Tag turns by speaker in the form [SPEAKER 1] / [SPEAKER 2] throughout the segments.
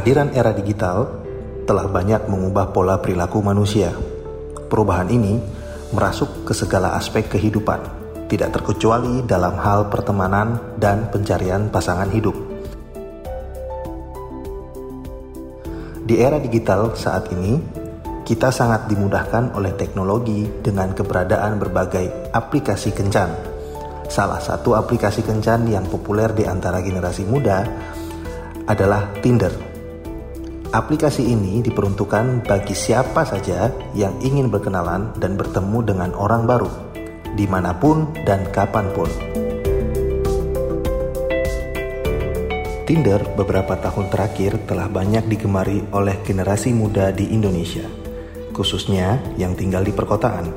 [SPEAKER 1] Kehadiran era digital telah banyak mengubah pola perilaku manusia. Perubahan ini merasuk ke segala aspek kehidupan, tidak terkecuali dalam hal pertemanan dan pencarian pasangan hidup. Di era digital saat ini, kita sangat dimudahkan oleh teknologi dengan keberadaan berbagai aplikasi kencan. Salah satu aplikasi kencan yang populer di antara generasi muda adalah Tinder Aplikasi ini diperuntukkan bagi siapa saja yang ingin berkenalan dan bertemu dengan orang baru, di mana pun dan kapan pun. Tinder beberapa tahun terakhir telah banyak digemari oleh generasi muda di Indonesia, khususnya yang tinggal di perkotaan.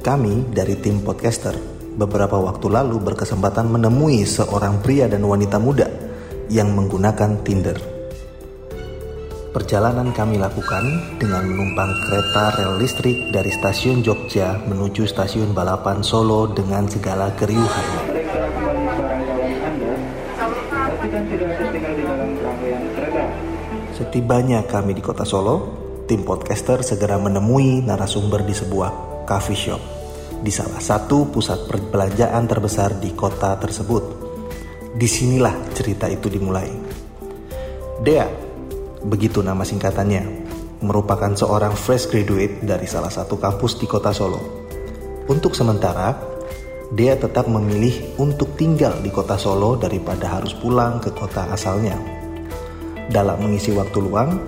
[SPEAKER 1] Kami dari tim podcaster beberapa waktu lalu berkesempatan menemui seorang pria dan wanita muda yang menggunakan Tinder. Perjalanan kami lakukan dengan menumpang kereta rel listrik dari stasiun Jogja menuju stasiun balapan Solo dengan segala keriuhan. Setibanya kami di kota Solo, tim podcaster segera menemui narasumber di sebuah coffee shop di salah satu pusat perbelanjaan terbesar di kota tersebut. Di sinilah cerita itu dimulai. Dea begitu nama singkatannya, merupakan seorang fresh graduate dari salah satu kampus di kota Solo. Untuk sementara, dia tetap memilih untuk tinggal di kota Solo daripada harus pulang ke kota asalnya. Dalam mengisi waktu luang,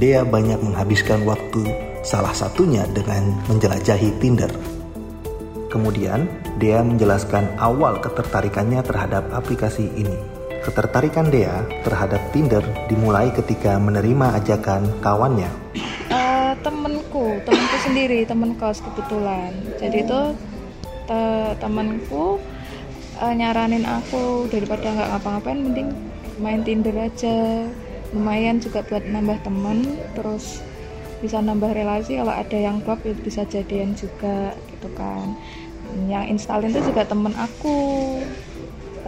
[SPEAKER 1] dia banyak menghabiskan waktu salah satunya dengan menjelajahi Tinder. Kemudian, dia menjelaskan awal ketertarikannya terhadap aplikasi ini. Ketertarikan Dea terhadap Tinder dimulai ketika menerima ajakan kawannya.
[SPEAKER 2] Uh, temenku, temenku sendiri, temen kos kebetulan. Jadi itu te temenku uh, nyaranin aku daripada nggak ngapa-ngapain, mending main Tinder aja. Lumayan juga buat nambah temen, terus bisa nambah relasi. Kalau ada yang klop ya bisa jadian juga, gitu kan. Yang installin itu juga temen aku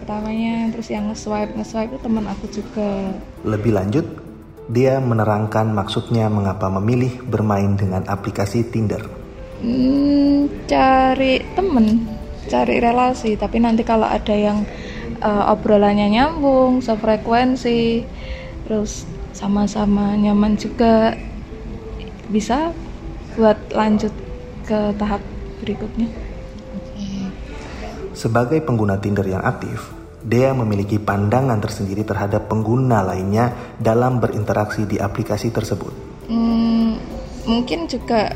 [SPEAKER 2] pertamanya terus yang nge-swipe nge-swipe itu teman aku juga.
[SPEAKER 1] Lebih lanjut dia menerangkan maksudnya mengapa memilih bermain dengan aplikasi Tinder.
[SPEAKER 2] Hmm, cari temen cari relasi tapi nanti kalau ada yang uh, obrolannya nyambung sefrekuensi terus sama-sama nyaman juga bisa buat lanjut ke tahap berikutnya
[SPEAKER 1] sebagai pengguna Tinder yang aktif, Dea memiliki pandangan tersendiri terhadap pengguna lainnya dalam berinteraksi di aplikasi tersebut.
[SPEAKER 2] Hmm, mungkin juga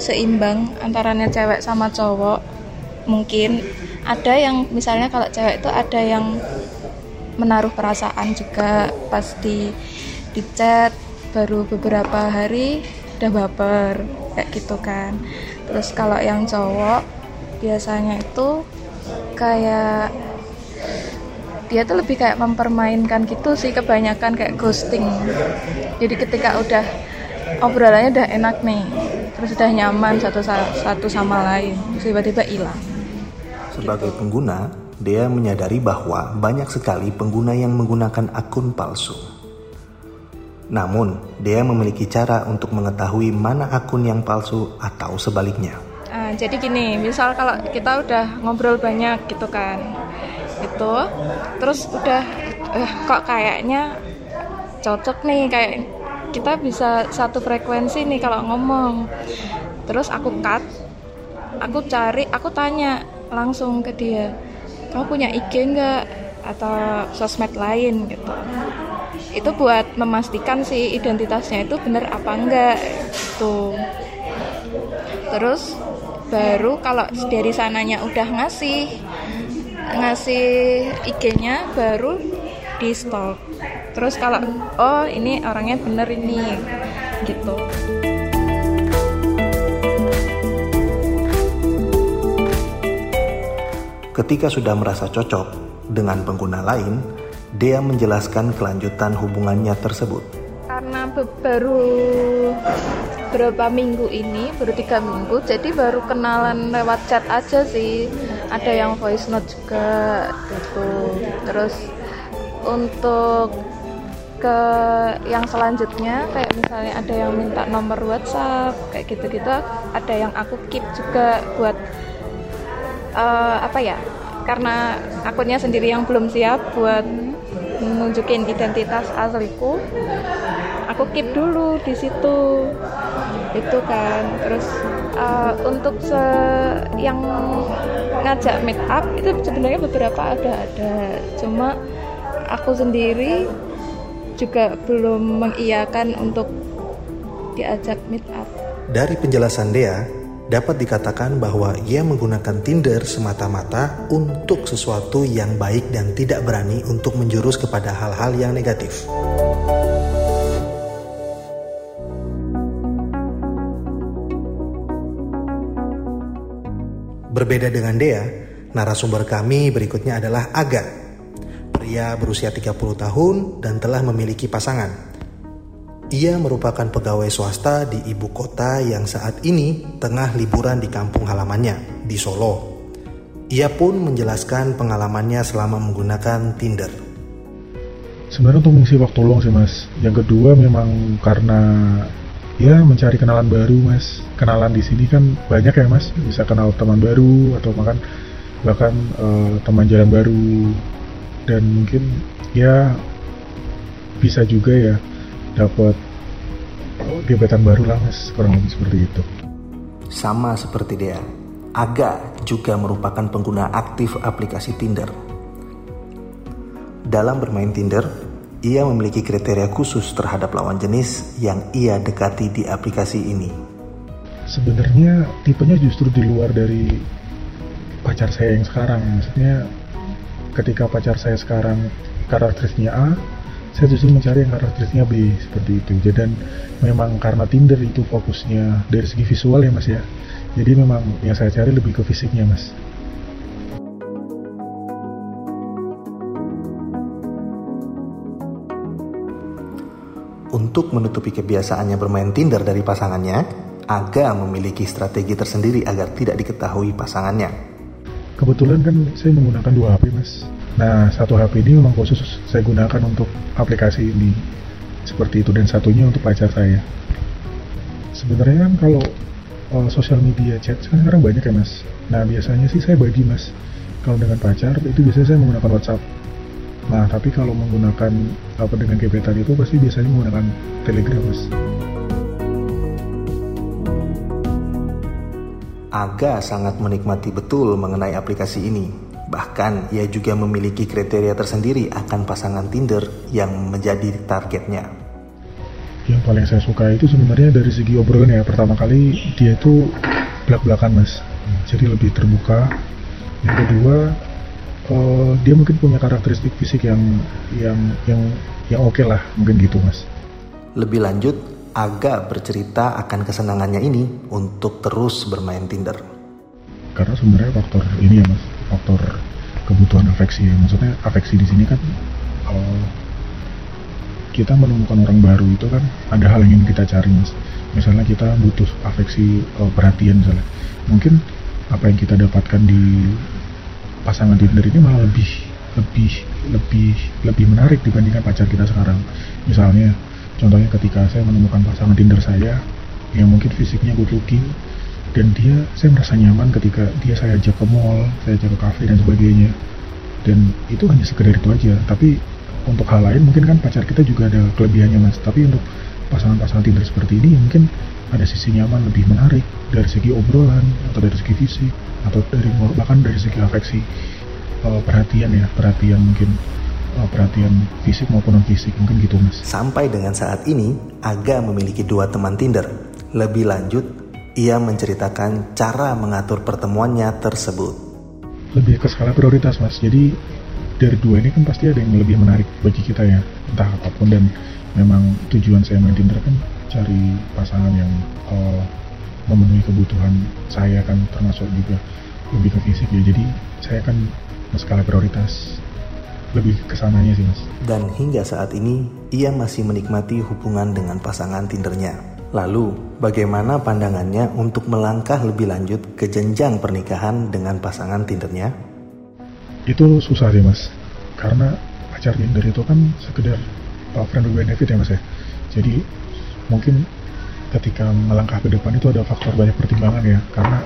[SPEAKER 2] seimbang antaranya cewek sama cowok. Mungkin ada yang misalnya kalau cewek itu ada yang menaruh perasaan juga pas di di chat baru beberapa hari udah baper kayak gitu kan. Terus kalau yang cowok biasanya itu kayak dia tuh lebih kayak mempermainkan gitu sih kebanyakan kayak ghosting. Jadi ketika udah obrolannya udah enak nih terus udah nyaman satu satu sama lain tiba-tiba hilang.
[SPEAKER 1] Sebagai pengguna dia menyadari bahwa banyak sekali pengguna yang menggunakan akun palsu. Namun dia memiliki cara untuk mengetahui mana akun yang palsu atau sebaliknya
[SPEAKER 2] Nah, jadi gini, misal kalau kita udah ngobrol banyak gitu kan, itu, terus udah, eh, kok kayaknya cocok nih, kayak kita bisa satu frekuensi nih kalau ngomong. Terus aku cut, aku cari, aku tanya langsung ke dia, kamu punya IG nggak atau sosmed lain gitu. Itu buat memastikan si identitasnya itu bener apa enggak gitu. Terus baru kalau dari sananya udah ngasih ngasih IG-nya baru di stalk. Terus kalau oh ini orangnya bener ini gitu.
[SPEAKER 1] Ketika sudah merasa cocok dengan pengguna lain dia menjelaskan kelanjutan hubungannya tersebut.
[SPEAKER 2] Karena baru beberapa minggu ini baru tiga minggu jadi baru kenalan lewat chat aja sih. Ada yang voice note juga gitu. Terus untuk ke yang selanjutnya kayak misalnya ada yang minta nomor WhatsApp kayak gitu-gitu ada yang aku keep juga buat uh, apa ya karena akunnya sendiri yang belum siap buat nunjukin identitas asliku aku keep dulu di situ itu kan terus uh, untuk se yang ngajak meet up itu sebenarnya beberapa ada ada cuma aku sendiri juga belum mengiyakan untuk diajak meet up.
[SPEAKER 1] Dari penjelasan Dea, dapat dikatakan bahwa ia menggunakan Tinder semata-mata untuk sesuatu yang baik dan tidak berani untuk menjurus kepada hal-hal yang negatif. Berbeda dengan Dea, narasumber kami berikutnya adalah Aga Pria berusia 30 tahun dan telah memiliki pasangan. Ia merupakan pegawai swasta di ibu kota yang saat ini tengah liburan di kampung halamannya di Solo. Ia pun menjelaskan pengalamannya selama menggunakan Tinder.
[SPEAKER 3] Sebenarnya untuk mengisi waktu luang sih mas. Yang kedua memang karena ya mencari kenalan baru mas. Kenalan di sini kan banyak ya mas. Bisa kenal teman baru atau bahkan bahkan uh, teman jalan baru. Dan mungkin ya bisa juga ya dapat gebetan baru lah mas. Kurang lebih seperti itu.
[SPEAKER 1] Sama seperti dia. Aga juga merupakan pengguna aktif aplikasi Tinder. Dalam bermain Tinder ia memiliki kriteria khusus terhadap lawan jenis yang ia dekati di aplikasi ini.
[SPEAKER 3] Sebenarnya tipenya justru di luar dari pacar saya yang sekarang. Maksudnya ketika pacar saya sekarang karakteristiknya A saya justru mencari yang karakteristiknya B seperti itu. Dan memang karena Tinder itu fokusnya dari segi visual ya mas ya. Jadi memang yang saya cari lebih ke fisiknya mas
[SPEAKER 1] Untuk menutupi kebiasaannya bermain Tinder dari pasangannya, Aga memiliki strategi tersendiri agar tidak diketahui pasangannya.
[SPEAKER 3] Kebetulan kan saya menggunakan dua HP mas. Nah satu HP ini memang khusus saya gunakan untuk aplikasi ini. Seperti itu dan satunya untuk pacar saya. Sebenarnya kan kalau uh, sosial media chat kan sekarang banyak ya mas. Nah biasanya sih saya bagi mas. Kalau dengan pacar itu biasanya saya menggunakan WhatsApp nah tapi kalau menggunakan apa dengan gebetan itu pasti biasanya menggunakan Telegram mas
[SPEAKER 1] Aga sangat menikmati betul mengenai aplikasi ini. Bahkan ia juga memiliki kriteria tersendiri akan pasangan Tinder yang menjadi targetnya.
[SPEAKER 3] Yang paling saya suka itu sebenarnya dari segi obrolan ya. Pertama kali dia itu belak-belakan mas. Jadi lebih terbuka. Yang kedua uh, dia mungkin punya karakteristik fisik yang yang yang yang oke okay lah mungkin gitu mas.
[SPEAKER 1] Lebih lanjut, agak bercerita akan kesenangannya ini untuk terus bermain Tinder.
[SPEAKER 3] Karena sebenarnya faktor ini ya mas, faktor kebutuhan afeksi. Maksudnya afeksi di sini kan kalau kita menemukan orang baru itu kan ada hal yang ingin kita cari mas. Misalnya kita butuh afeksi uh, perhatian misalnya. Mungkin apa yang kita dapatkan di pasangan Tinder ini malah lebih lebih lebih lebih menarik dibandingkan pacar kita sekarang. Misalnya Contohnya ketika saya menemukan pasangan Tinder saya yang mungkin fisiknya good looking dan dia saya merasa nyaman ketika dia saya ajak ke mall, saya ajak ke cafe dan sebagainya. Dan itu hanya sekedar itu aja. Tapi untuk hal lain mungkin kan pacar kita juga ada kelebihannya mas. Tapi untuk pasangan-pasangan Tinder seperti ini mungkin ada sisi nyaman lebih menarik dari segi obrolan atau dari segi fisik atau dari bahkan dari segi afeksi uh, perhatian ya perhatian mungkin uh, perhatian fisik maupun non fisik mungkin gitu mas.
[SPEAKER 1] Sampai dengan saat ini Aga memiliki dua teman Tinder. Lebih lanjut, ia menceritakan cara mengatur pertemuannya tersebut.
[SPEAKER 3] Lebih ke skala prioritas mas. Jadi dari dua ini kan pasti ada yang lebih menarik bagi kita ya entah apa pun dan memang tujuan saya main Tinder kan cari pasangan yang uh, memenuhi kebutuhan saya kan termasuk juga lebih ke fisik ya jadi saya kan skala prioritas lebih ke sananya sih mas.
[SPEAKER 1] Dan hingga saat ini, ia masih menikmati hubungan dengan pasangan Tindernya. Lalu, bagaimana pandangannya untuk melangkah lebih lanjut ke jenjang pernikahan dengan pasangan Tindernya?
[SPEAKER 3] Itu susah sih mas, karena pacar Tinder itu kan sekedar uh, friend with benefit ya mas ya. Jadi mungkin ketika melangkah ke depan itu ada faktor banyak pertimbangan ya. Karena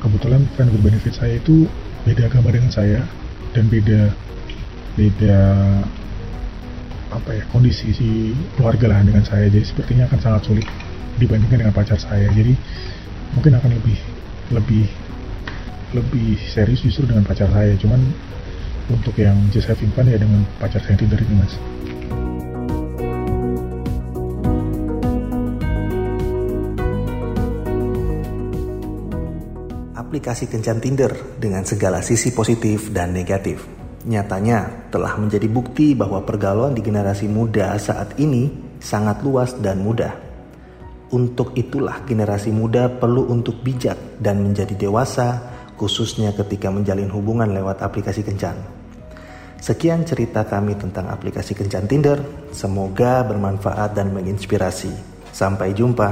[SPEAKER 3] kebetulan friend with benefit saya itu beda agama dengan saya dan beda beda apa ya kondisi si keluarga lah dengan saya. Jadi sepertinya akan sangat sulit dibandingkan dengan pacar saya. Jadi mungkin akan lebih lebih lebih serius justru dengan pacar saya cuman untuk yang just having fun ya dengan pacar saya Tinder ini mas
[SPEAKER 1] aplikasi kencan Tinder dengan segala sisi positif dan negatif. Nyatanya telah menjadi bukti bahwa pergaulan di generasi muda saat ini sangat luas dan mudah. Untuk itulah generasi muda perlu untuk bijak dan menjadi dewasa khususnya ketika menjalin hubungan lewat aplikasi kencan. Sekian cerita kami tentang aplikasi kencan Tinder. Semoga bermanfaat dan menginspirasi. Sampai jumpa.